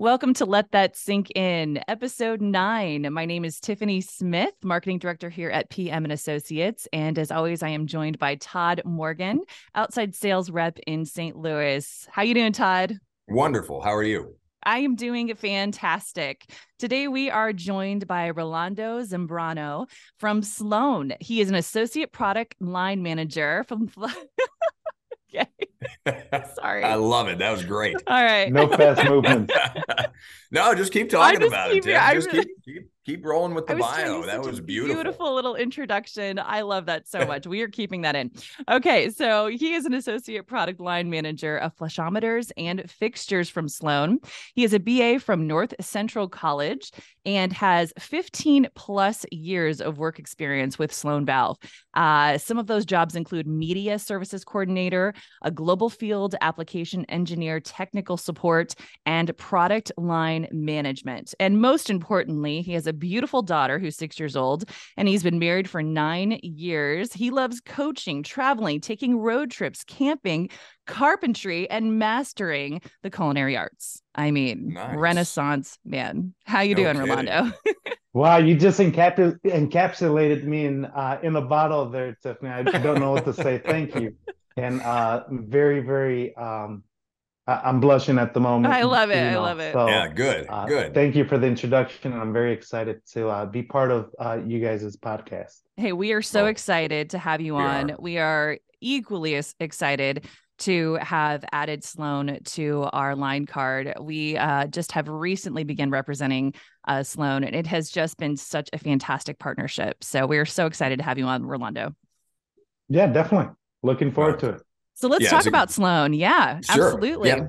Welcome to Let That Sink In, episode nine. My name is Tiffany Smith, marketing director here at PM and Associates, and as always, I am joined by Todd Morgan, outside sales rep in St. Louis. How you doing, Todd? Wonderful. How are you? I am doing fantastic. Today we are joined by Rolando Zambrano from Sloan. He is an associate product line manager from okay. Sorry. I love it. That was great. All right. No fast movement. no, just keep talking just about keep, it. Tim. Just keep, keep keep rolling with the bio. That was beautiful. Beautiful little introduction. I love that so much. we are keeping that in. Okay, so he is an associate product line manager of flushometers and fixtures from Sloan. He is a BA from North Central College and has 15 plus years of work experience with Sloan Valve. Uh, some of those jobs include media services coordinator, a global field application engineer, technical support, and product line management. And most importantly, he has a beautiful daughter who's six years old, and he's been married for nine years. He loves coaching, traveling, taking road trips, camping, carpentry, and mastering the culinary arts. I mean, nice. Renaissance man. How you no doing, kidding. Rolando? wow, you just encap- encapsulated me in uh, in a bottle there, Tiffany. I don't know what to say. Thank you, and uh, very, very um, I'm blushing at the moment. I love it. You know, I love it. So, yeah, good, uh, good. Thank you for the introduction, and I'm very excited to uh, be part of uh, you guys' podcast. Hey, we are so oh, excited to have you we on. Are. We are equally as excited to have added Sloan to our line card. We uh, just have recently begun representing uh, Sloan, and it has just been such a fantastic partnership. So we are so excited to have you on, Rolando. Yeah, definitely. Looking forward to it. So let's yeah, talk about Sloan. Yeah, sure. absolutely. Yeah.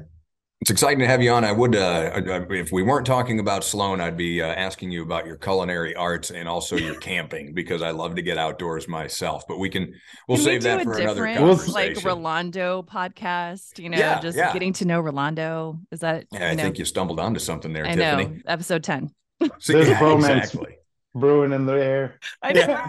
It's exciting to have you on. I would, uh, if we weren't talking about Sloan, I'd be uh, asking you about your culinary arts and also your camping because I love to get outdoors myself. But we can, we'll can save we that for another conversation. Like Rolando podcast, you know, yeah, just yeah. getting to know Rolando. Is that? Yeah, I know? think you stumbled onto something there, I Tiffany. Know. Episode ten. So, There's yeah, romance exactly. brewing in the air. I know.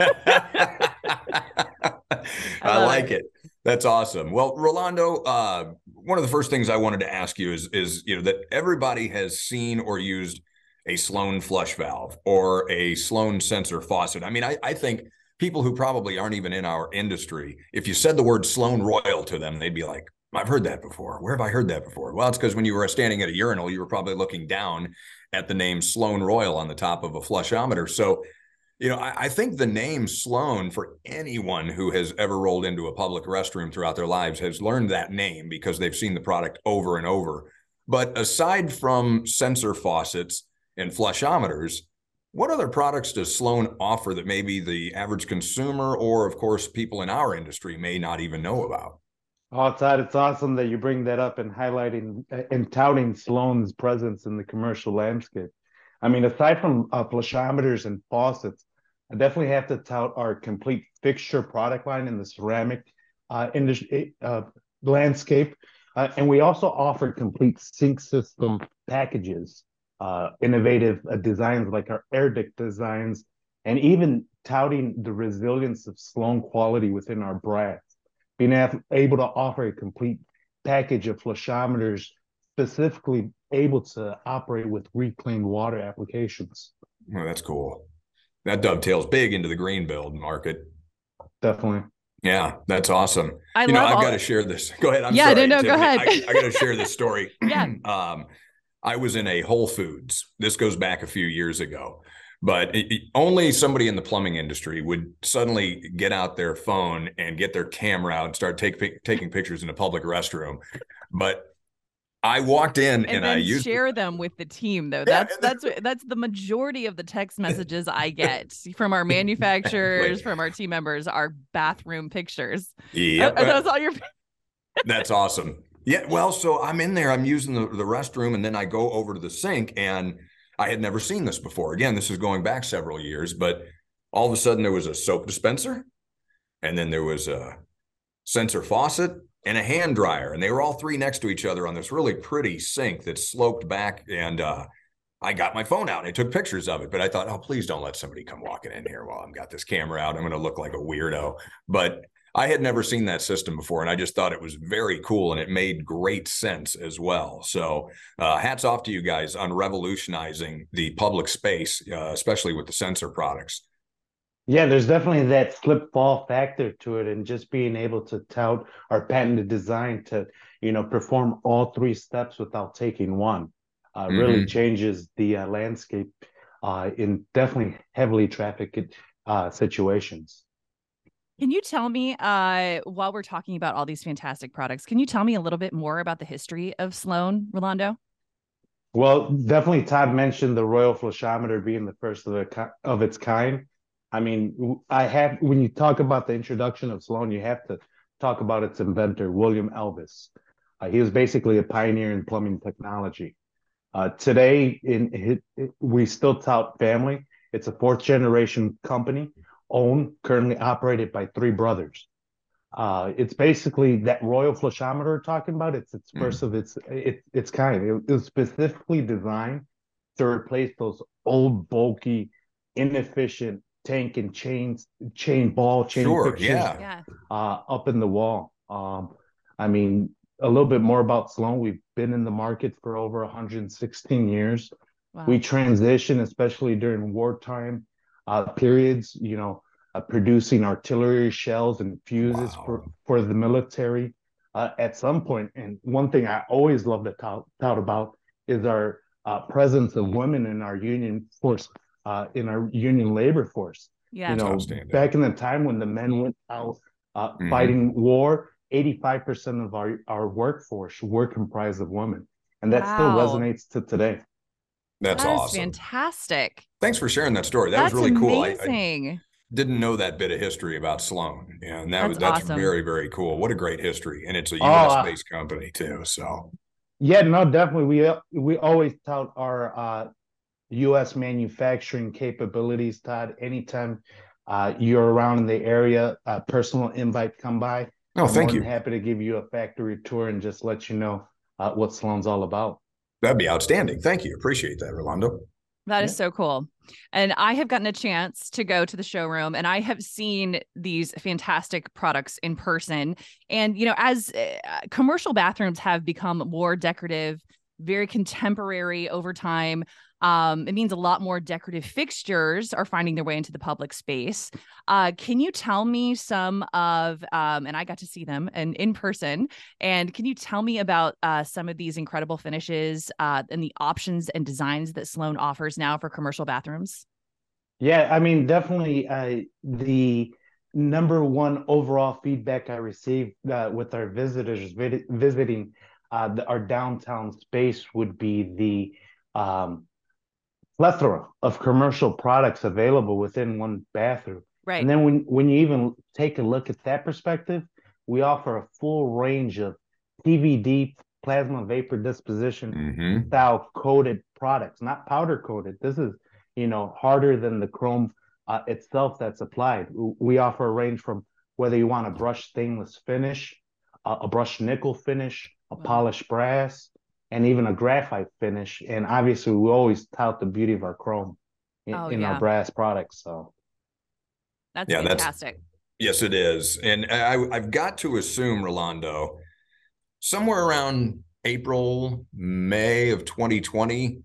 I, I like it. it. That's awesome. Well, Rolando, uh, one of the first things I wanted to ask you is, is you know that everybody has seen or used a Sloan flush valve or a Sloan sensor faucet. I mean, I, I think people who probably aren't even in our industry, if you said the word Sloan Royal to them, they'd be like, I've heard that before. Where have I heard that before? Well, it's because when you were standing at a urinal, you were probably looking down at the name Sloan Royal on the top of a flushometer. So you know, I, I, think the name Sloan for anyone who has ever rolled into a public restroom throughout their lives has learned that name because they've seen the product over and over. But aside from sensor faucets and flushometers, what other products does Sloan offer that maybe the average consumer or, of course, people in our industry may not even know about? Oh, Todd, it's awesome that you bring that up and highlighting and touting Sloan's presence in the commercial landscape. I mean, aside from uh, flushometers and faucets, I definitely have to tout our complete fixture product line in the ceramic uh, industry uh, landscape. Uh, and we also offer complete sink system packages, uh, innovative uh, designs like our AER-DEC designs, and even touting the resilience of Sloan quality within our brands. Being able to offer a complete package of flushometers specifically able to operate with reclaimed water applications. Oh, that's cool that dovetails big into the green build market. Definitely. Yeah, that's awesome. I you know, I've all... got to share this. Go ahead. I'm yeah, sorry, no, no, go ahead. I, I got to share this story. yeah. Um, I was in a Whole Foods. This goes back a few years ago, but it, it, only somebody in the plumbing industry would suddenly get out their phone and get their camera out and start take, taking pictures in a public restroom. But I walked in and, and I used share to... them with the team though. That's yeah, that's that's the majority of the text messages I get from our manufacturers, from our team members, are bathroom pictures. Yeah, that's all your. that's awesome. Yeah, well, so I'm in there. I'm using the, the restroom, and then I go over to the sink, and I had never seen this before. Again, this is going back several years, but all of a sudden there was a soap dispenser, and then there was a sensor faucet, and a hand dryer. And they were all three next to each other on this really pretty sink that sloped back. And uh, I got my phone out and I took pictures of it. But I thought, oh, please don't let somebody come walking in here while I've got this camera out. I'm going to look like a weirdo. But I had never seen that system before, and I just thought it was very cool and it made great sense as well. So, uh, hats off to you guys on revolutionizing the public space, uh, especially with the sensor products. Yeah, there's definitely that slip fall factor to it, and just being able to tout our patented design to, you know, perform all three steps without taking one, uh, mm-hmm. really changes the uh, landscape uh, in definitely heavily trafficked uh, situations. Can you tell me, uh, while we're talking about all these fantastic products, can you tell me a little bit more about the history of Sloan, Rolando? Well, definitely Todd mentioned the Royal Flushometer being the first of, the, of its kind. I mean, I have when you talk about the introduction of Sloan, you have to talk about its inventor, William Elvis. Uh, he was basically a pioneer in plumbing technology. Uh, today, in we still tout family. It's a fourth generation company owned, currently operated by three brothers. Uh, it's basically that royal flushometer we're talking about. It's its mm. first of its it, its kind. It, it was specifically designed to replace those old, bulky, inefficient tank and chain chain ball chain sure, fixtures yeah. Uh, up in the wall. Um, I mean, a little bit more about Sloan. We've been in the market for over 116 years. Wow. We transition, especially during wartime, uh, periods, you know, uh, producing artillery shells and fuses wow. for, for the military uh, at some point. And one thing I always love to talk, talk about is our uh, presence of women in our union force, uh, in our union labor force. Yeah. You know, back in the time when the men went out uh, mm-hmm. fighting war, 85% of our, our workforce were comprised of women. And that wow. still resonates to today. That's that awesome. fantastic. Thanks for sharing that story. That that's was really cool. Amazing. I, I didn't know that bit of history about Sloan. And that that's was that's awesome. very, very cool. What a great history. And it's a US uh, based company too. So yeah, no, definitely. We we always tout our uh, US manufacturing capabilities, Todd. Anytime uh, you're around in the area, a personal invite come by. Oh, I'm thank you. Happy to give you a factory tour and just let you know uh, what Sloan's all about. That'd be outstanding. Thank you. Appreciate that, Rolando. That is so cool. And I have gotten a chance to go to the showroom and I have seen these fantastic products in person. And, you know, as uh, commercial bathrooms have become more decorative, very contemporary over time, um, it means a lot more decorative fixtures are finding their way into the public space. Uh, can you tell me some of, um, and I got to see them and in person, and can you tell me about uh, some of these incredible finishes uh, and the options and designs that Sloan offers now for commercial bathrooms? Yeah, I mean, definitely uh, the number one overall feedback I received uh, with our visitors vid- visiting uh, the, our downtown space would be the um, plethora of commercial products available within one bathroom. Right. And then when when you even take a look at that perspective, we offer a full range of PVD plasma vapor deposition mm-hmm. style coated products, not powder coated. This is, you know, harder than the chrome uh, itself that's applied. We offer a range from whether you want a brushed stainless finish, uh, a brushed nickel finish, a wow. polished brass, and even a graphite finish. And obviously, we always tout the beauty of our chrome in, oh, in yeah. our brass products. So that's yeah, fantastic. That's, yes, it is. And I, I've got to assume, Rolando, somewhere around April, May of 2020,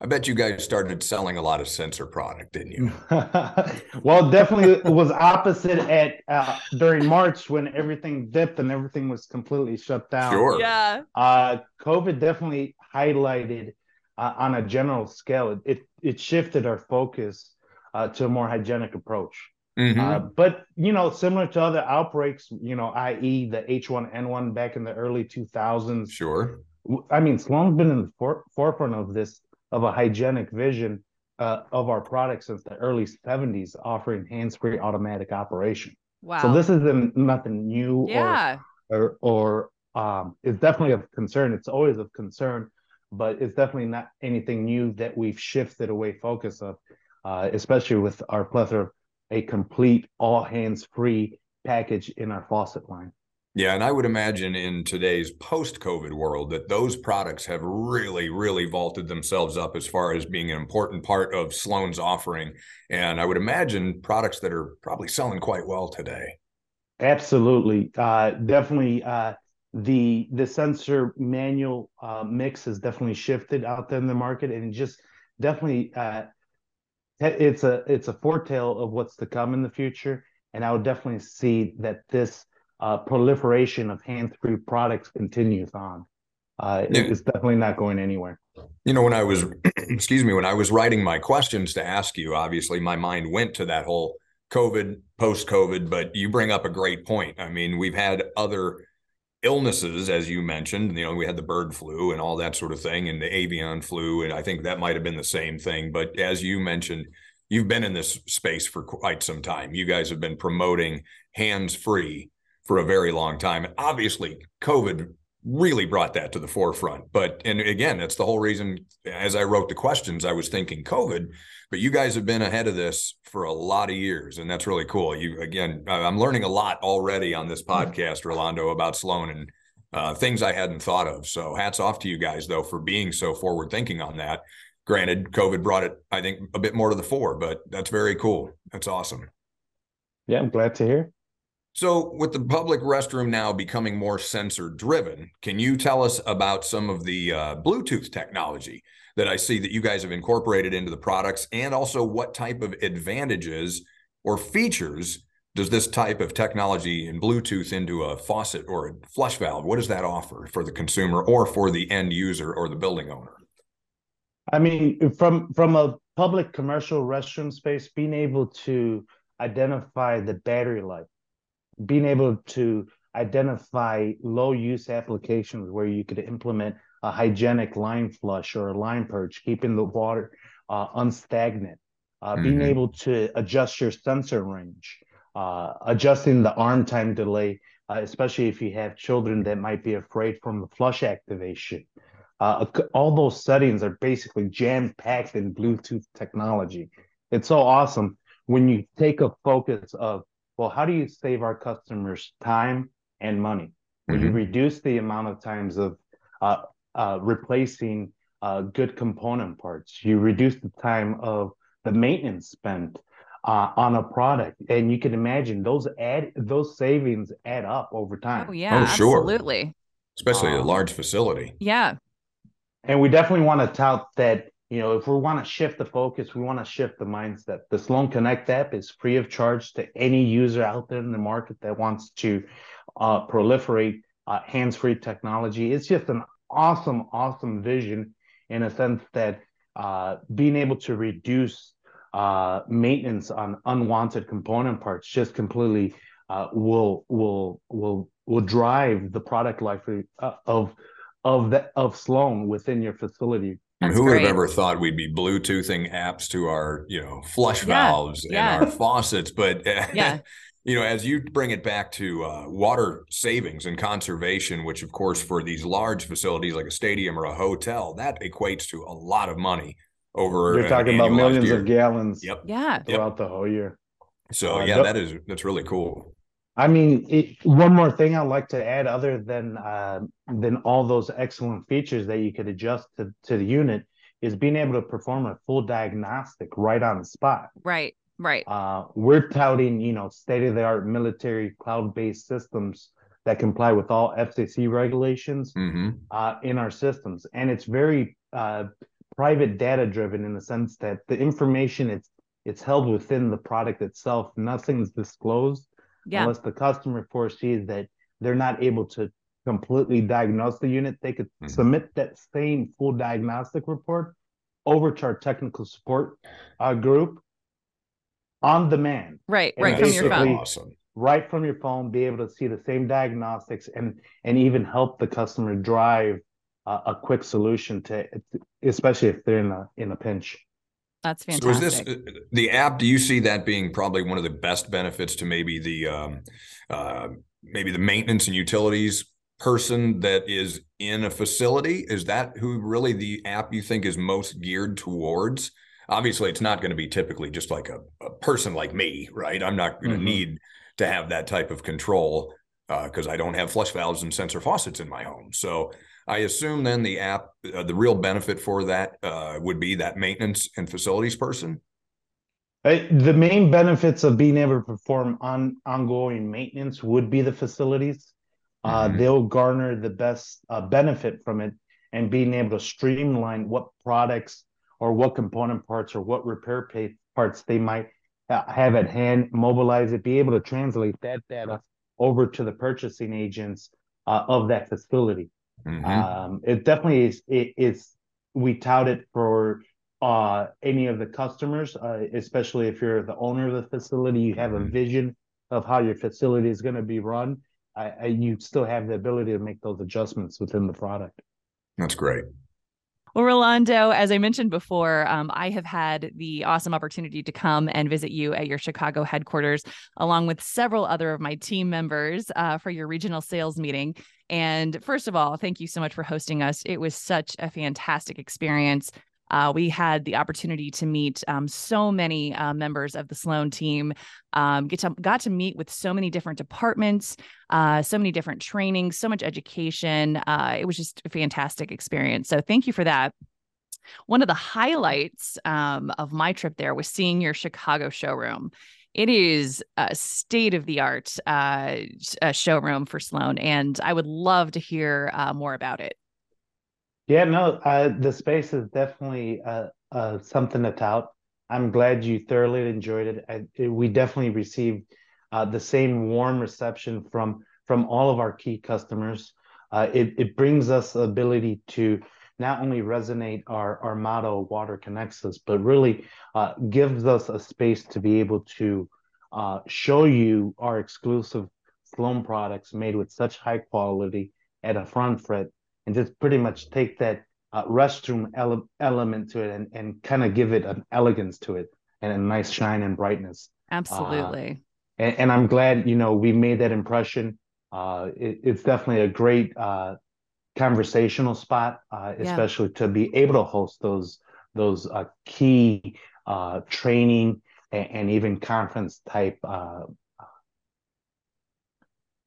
I bet you guys started selling a lot of sensor product, didn't you? well, definitely it was opposite at uh, during March when everything dipped and everything was completely shut down. Sure. Yeah. Uh, COVID definitely highlighted uh, on a general scale. It it, it shifted our focus uh, to a more hygienic approach. Mm-hmm. Uh, but you know, similar to other outbreaks, you know, i.e., the H1N1 back in the early 2000s. Sure. I mean, Sloan's been in the for- forefront of this of a hygienic vision uh, of our product since the early 70s, offering hands-free automatic operation. Wow. So this isn't nothing new yeah. or or, or um, it's definitely of concern. It's always of concern, but it's definitely not anything new that we've shifted away focus of, uh, especially with our plethora of a complete all hands-free package in our faucet line. Yeah, and I would imagine in today's post-COVID world that those products have really, really vaulted themselves up as far as being an important part of Sloan's offering. And I would imagine products that are probably selling quite well today. Absolutely, uh, definitely. Uh, the the sensor manual uh, mix has definitely shifted out there in the market, and just definitely uh, it's a it's a foretell of what's to come in the future. And I would definitely see that this uh, proliferation of hands-free products continues on. Uh, yeah. It's definitely not going anywhere. You know, when I was, excuse me, when I was writing my questions to ask you, obviously my mind went to that whole COVID, post COVID, but you bring up a great point. I mean, we've had other illnesses, as you mentioned. You know, we had the bird flu and all that sort of thing, and the avian flu, and I think that might have been the same thing. But as you mentioned, you've been in this space for quite some time. You guys have been promoting hands free for a very long time. And obviously, COVID really brought that to the forefront. But and again, that's the whole reason as I wrote the questions, I was thinking COVID, but you guys have been ahead of this for a lot of years, and that's really cool. You again, I'm learning a lot already on this podcast, Rolando, about Sloan and uh, things I hadn't thought of. So hats off to you guys though for being so forward thinking on that. Granted, COVID brought it, I think, a bit more to the fore, but that's very cool. That's awesome. Yeah, I'm glad to hear. So, with the public restroom now becoming more sensor driven, can you tell us about some of the uh, Bluetooth technology that I see that you guys have incorporated into the products, and also what type of advantages or features does this type of technology in Bluetooth into a faucet or a flush valve? What does that offer for the consumer or for the end user or the building owner? I mean, from from a public commercial restroom space, being able to identify the battery life being able to identify low use applications where you could implement a hygienic line flush or a line purge, keeping the water uh, unstagnant, uh, mm-hmm. being able to adjust your sensor range, uh, adjusting the arm time delay, uh, especially if you have children that might be afraid from the flush activation. Uh, all those settings are basically jam packed in Bluetooth technology. It's so awesome when you take a focus of well, how do you save our customers time and money? mm-hmm. you reduce the amount of times of uh, uh, replacing uh, good component parts. You reduce the time of the maintenance spent uh, on a product, and you can imagine those add those savings add up over time. Oh yeah, oh, sure. absolutely. Especially a um, large facility. Yeah. And we definitely want to tout that you know, if we want to shift the focus, we want to shift the mindset. The Sloan Connect app is free of charge to any user out there in the market that wants to uh, proliferate uh, hands-free technology. It's just an awesome, awesome vision in a sense that uh, being able to reduce uh, maintenance on unwanted component parts just completely uh, will will will will drive the product life uh, of of the, of Sloan within your facility that's who would have ever thought we'd be Bluetoothing apps to our, you know, flush yeah, valves yeah. and our faucets? But yeah. you know, as you bring it back to uh, water savings and conservation, which of course for these large facilities like a stadium or a hotel, that equates to a lot of money over. You're talking about millions year. of gallons. Yep. Yeah. Throughout yep. the whole year. So uh, yeah, that is that's really cool. I mean, it, one more thing I'd like to add, other than uh, than all those excellent features that you could adjust to, to the unit, is being able to perform a full diagnostic right on the spot. Right, right. Uh, we're touting, you know, state of the art military cloud based systems that comply with all FCC regulations mm-hmm. uh, in our systems, and it's very uh, private data driven in the sense that the information it's it's held within the product itself. Nothing's disclosed yeah. unless the customer foresees that they're not able to completely diagnose the unit, they could mm-hmm. submit that same full diagnostic report over to our technical support uh, group on demand. Right, right from your phone. Awesome. Right from your phone, be able to see the same diagnostics and and even help the customer drive uh, a quick solution to, especially if they're in a in a pinch. That's fantastic. So is this uh, the app? Do you see that being probably one of the best benefits to maybe the um, uh, maybe the maintenance and utilities person that is in a facility? Is that who really the app you think is most geared towards? Obviously, it's not going to be typically just like a, a person like me, right? I'm not going to mm-hmm. need to have that type of control because uh, I don't have flush valves and sensor faucets in my home. So I assume then the app, uh, the real benefit for that uh, would be that maintenance and facilities person. Uh, the main benefits of being able to perform on ongoing maintenance would be the facilities. Uh, Mhm. they'll garner the best uh, benefit from it and being able to streamline what products or what component parts or what repair pa- parts they might have at hand, mobilize it, be able to translate that data over to the purchasing agents uh, of that facility. Mhm. Um, it definitely is. It, it's we tout it for uh, any of the customers, uh, especially if you're the owner of the facility. You have a Mhm. vision of how your facility is going to be run, uh, and you still have the ability to make those adjustments within the product. That's great. Well, Rolando, as I mentioned before, um, I have had the awesome opportunity to come and visit you at your Chicago headquarters, along with several other of my team members uh, for your regional sales meeting. And first of all, thank you so much for hosting us. It was such a fantastic experience. Uh, we had the opportunity to meet um, so many uh, members of the Sloan team, um, get to, got to meet with so many different departments, uh, so many different trainings, so much education. Uh, it was just a fantastic experience. So thank you for that. One of the highlights um, of my trip there was seeing your Chicago showroom. It is a state of the art uh, showroom for Sloan, and I would love to hear uh, more about it. Yeah, no, uh, the space is definitely uh, uh, something to tout. I'm glad you thoroughly enjoyed it. I, it we definitely received uh, the same warm reception from from all of our key customers. Uh, it it brings us the ability to not only resonate our our motto "Water connects us," but really uh, gives us a space to be able to show you our exclusive Sloan products made with such high quality at a front fret and just pretty much take that uh, restroom ele- element to it and, and kind of give it an elegance to it and a nice shine and brightness. Absolutely. Uh, and, and, I'm glad, you know, we made that impression. Uh, it, it's definitely a great uh, conversational spot, uh, especially yeah. to be able to host those those uh, key training and, and, even conference type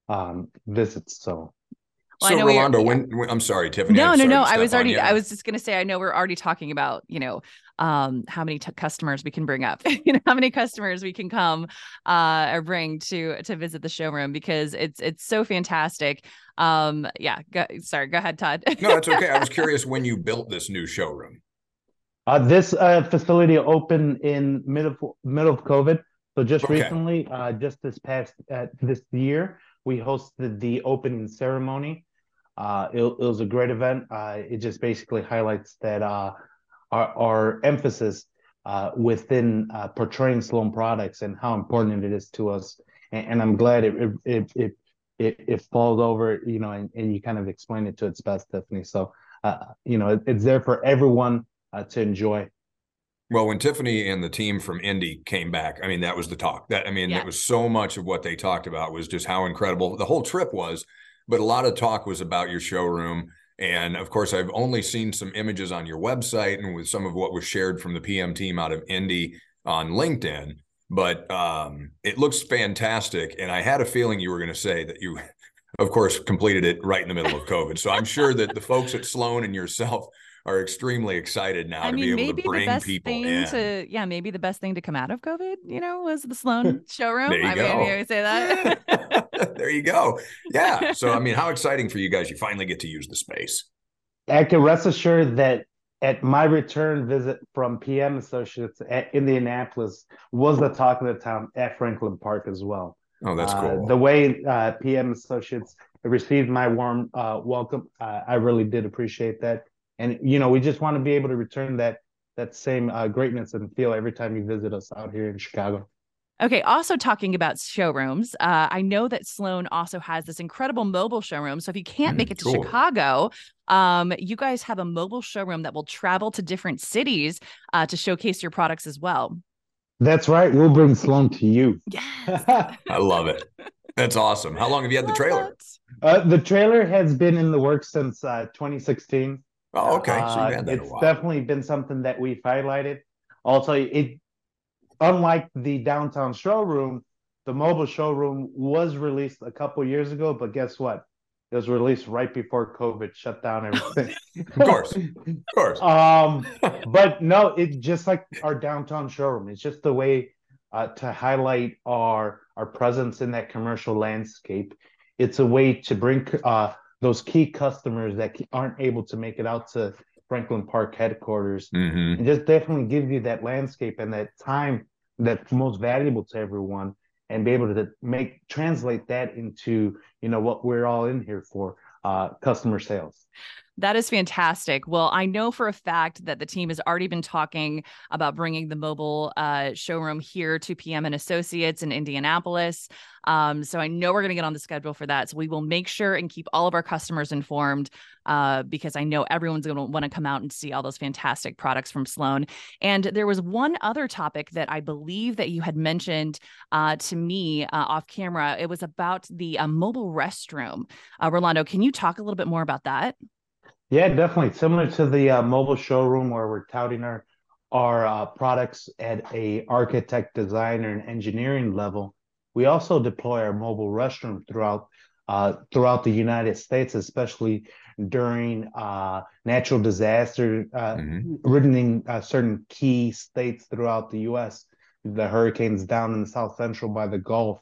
um, visits. So well, so Rolando, yeah. when, when, I'm sorry, Tiffany. No, I'm no, no. I was already. I was just going to say. I know we're already talking about you know um, how many t- customers we can bring up. you know how many customers we can come uh, or bring to to visit the showroom because it's it's so fantastic. Um, yeah. Go, sorry. Go ahead, Todd. no, it's okay. I was curious when you built this new showroom. Uh, this uh, facility opened in middle of, middle of COVID. So just okay. recently, uh, just this past uh, this year, we hosted the opening ceremony. Uh, it, it, was a great event. Uh, it just basically highlights that uh, our, our emphasis uh, within uh, portraying Sloan products and how important it is to us. And, and I'm glad it it, it it it falls over, you know, and, and you kind of explain it to its best, Tiffany. So, uh, you know, it, it's there for everyone to enjoy. Well, when Tiffany and the team from Indy came back, I mean, that was the talk. That I mean, yeah. it was so much of what they talked about was just how incredible the whole trip was but a lot of talk was about your showroom. And of course, I've only seen some images on your website and with some of what was shared from the PM team out of Indy on LinkedIn. But um, it looks fantastic. And I had a feeling you were going to say that you, of course, completed it right in the middle of COVID. So I'm sure that the folks at Sloan and yourself are extremely excited now I to mean, be able to bring people in. To, yeah, maybe the best thing to come out of COVID, you know, was the Sloan showroom. there you I go. mean, you say that. there you go. Yeah. So, I mean, how exciting for you guys. You finally get to use the space. I can rest assured that at my return visit from PM Associates at Indianapolis was the talk of the town at Franklin Park as well. Oh, that's cool. Uh, the way uh, PM Associates received my warm uh, welcome, uh, I really did appreciate that and you know we just want to be able to return that that same uh, greatness and feel every time you visit us out here in Chicago. Okay. Also, talking about showrooms, uh, I know that Sloan also has this incredible mobile showroom. So if you can't make it to cool. Chicago, um, you guys have a mobile showroom that will travel to different cities uh, to showcase your products as well. That's right. We'll bring Sloan to you. Yes. I love it. That's awesome. How long have you had the trailer? Uh, the trailer has been in the works since uh, 2016. Oh, okay. So uh, it's definitely been something that we've highlighted. Also, it unlike the downtown showroom, the mobile showroom was released a couple years ago, but guess what? It was released right before COVID shut down everything. of course, of course. um, but no, it's just like our downtown showroom. It's just the way uh, to highlight our our presence in that commercial landscape. It's a way to bring uh, those key customers that aren't able to make it out to Franklin Park headquarters, mm-hmm. and just definitely give you that landscape and that time that's most valuable to everyone, and be able to make translate that into you know what we're all in here for, uh, customer sales. That is fantastic. Well, I know for a fact that the team has already been talking about bringing the mobile uh, showroom here to PM and Associates in Indianapolis. Um, so I know we're going to get on the schedule for that. So we will make sure and keep all of our customers informed uh, because I know everyone's going to want to come out and see all those fantastic products from Sloan. And there was one other topic that I believe that you had mentioned uh, to me uh, off camera. It was about the uh, mobile restroom. Uh, Rolando, can you talk a little bit more about that? Yeah, definitely. Similar to the uh, mobile showroom where we're touting our our uh, products at a architect, designer, and engineering level. We also deploy our mobile restroom throughout uh, throughout the United States, especially during uh, natural disaster uh, mm-hmm. uh, certain key states throughout the U.S. The hurricanes down in the South Central by the Gulf,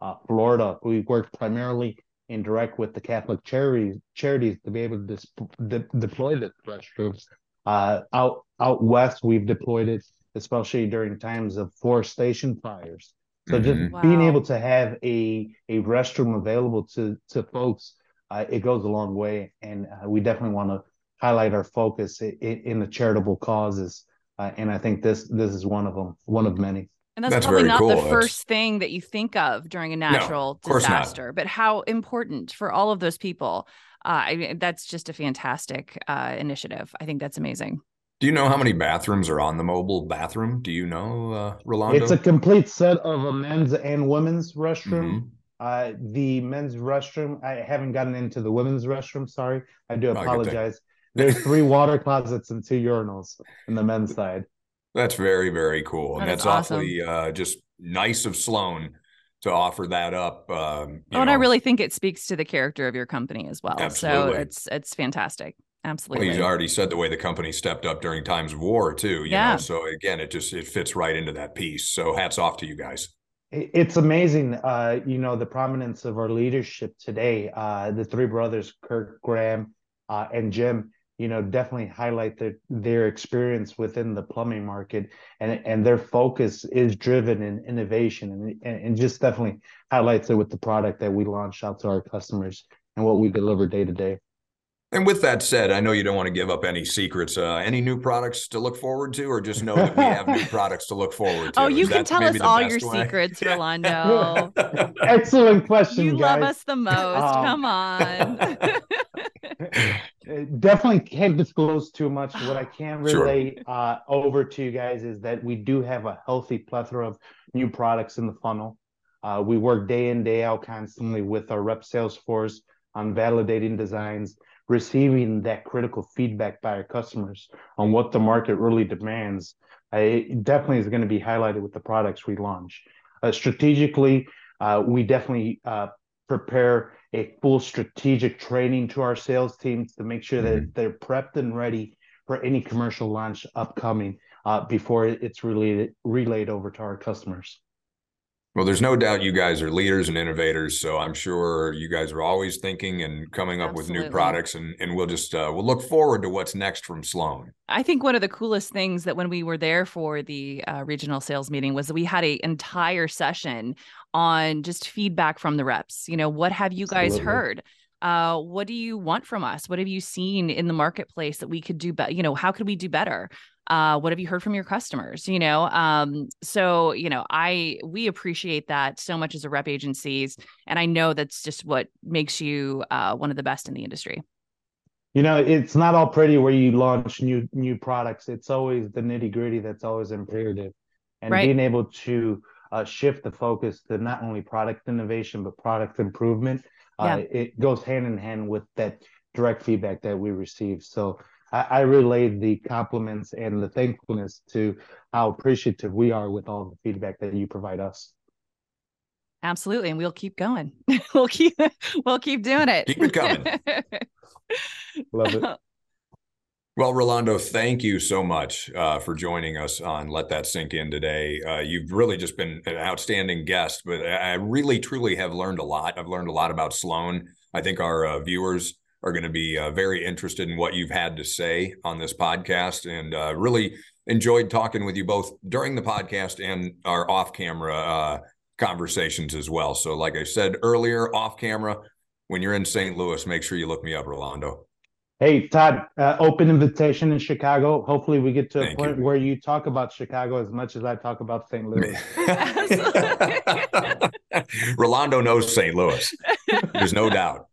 uh, Florida. We work primarily in direct with the Catholic charities charities to be able to dis- de- deploy the restrooms. Uh, out out west, we've deployed it, especially during times of forestation fires. So mm-hmm. just wow. being able to have a a restroom available to to folks, uh, it goes a long way, and uh, we definitely want to highlight our focus in, in the charitable causes. Uh, and I think this this is one of them, one of many. And that's, that's probably not cool. the first thing that you think of during a natural no, disaster, but how important for all of those people. Uh, I mean, that's just a fantastic uh, initiative. I think that's amazing. Do you know how many bathrooms are on the mobile bathroom? Do you know, uh, Rolando? It's a complete set of a men's and women's restroom. Mm-hmm. Uh, the men's restroom, I haven't gotten into the women's restroom. Sorry, I do apologize. There's three water closets and two urinals in the men's side. That's very, very cool. That and that's awesome. awfully uh, just nice of Sloan to offer that up. Um, oh, and I really think it speaks to the character of your company as well. Absolutely. So it's it's fantastic. Absolutely. Well, he's already said the way the company stepped up during times of war too. yeah. Know? So again, it just it fits right into that piece. So hats off to you guys. It's amazing, uh, you know, the prominence of our leadership today. Uh, the three brothers, Kirk, Graham, uh, and Jim you know definitely highlight their their experience within the plumbing market and and their focus is driven in innovation and, and just definitely highlights it with the product that we launch out to our customers and what we deliver day to day and with that said, I know you don't want to give up any secrets. Uh, any new products to look forward to, or just know that we have new products to look forward to? Oh, you Is can tell us all your way? secrets, Rolando. Excellent question. You guys. love us the most. Um, Come on. definitely can't disclose too much. What I can relay sure. uh, over to you guys is that we do have a healthy plethora of new products in the funnel. Uh, we work day in, day out constantly with our rep sales force on validating designs, receiving that critical feedback by our customers on what the market really demands. Uh, it definitely is going to be highlighted with the products we launch. Uh, strategically, uh, we definitely uh, prepare a full strategic training to our sales teams to make sure that mm-hmm. they're prepped and ready for any commercial launch upcoming uh, before it's relayed relayed over to our customers. Well, there's no doubt you guys are leaders and innovators, so I'm sure you guys are always thinking and coming up Absolutely. with new products, and and we'll just uh, we'll look forward to what's next from Sloan. I think one of the coolest things that when we were there for the uh, regional sales meeting was that we had an entire session on just feedback from the reps. You know, what have you guys Absolutely. heard? Uh, what do you want from us? What have you seen in the marketplace that we could do better? You know, how could we do better? Uh, what have you heard from your customers you know? Um, so you know i we appreciate that so much as a rep agencies and i know that's just what makes you uh, one of the best in the industry. You know it's not all pretty where you launch new new products. It's always the nitty gritty that's always imperative and right. being able to uh, shift the focus to not only product innovation but product improvement uh, it goes hand in hand with that direct feedback that we receive. So I, I relayed the compliments and the thankfulness to how appreciative we are with all the feedback that you provide us. Absolutely. And we'll keep going. we'll keep we'll keep doing it. Keep it coming. Love it. Well, Rolando, thank you so much uh, for joining us on Let That Sink In today. Uh, you've really just been an outstanding guest, but I really, truly have learned a lot. I've learned a lot about Sloan. I think our uh, viewers are going to be uh, very interested in what you've had to say on this podcast and uh, really enjoyed talking with you both during the podcast and our off camera uh, conversations as well. So, like I said earlier, off camera, when you're in St. Louis, make sure you look me up, Rolando. Hey, Todd, uh, open invitation in Chicago. Hopefully, we get to Thank a point you. where you talk about Chicago as much as I talk about St. Louis. Rolando knows St. Louis. There's no doubt.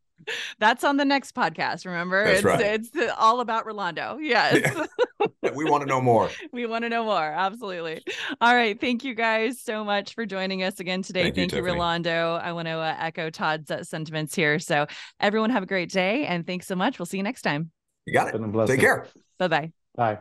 That's on the next podcast. Remember, That's it's right. it's all about Rolando. Yes, We want to know more. we want to know more. Absolutely. All right. Thank you guys so much for joining us again today. Thank you, Thank you, Tiffany. Rolando. I want to uh, echo Todd's uh, sentiments here. So, everyone, have a great day, and thanks so much. We'll see you next time. You got Been a it. Take care. Bye bye. Bye.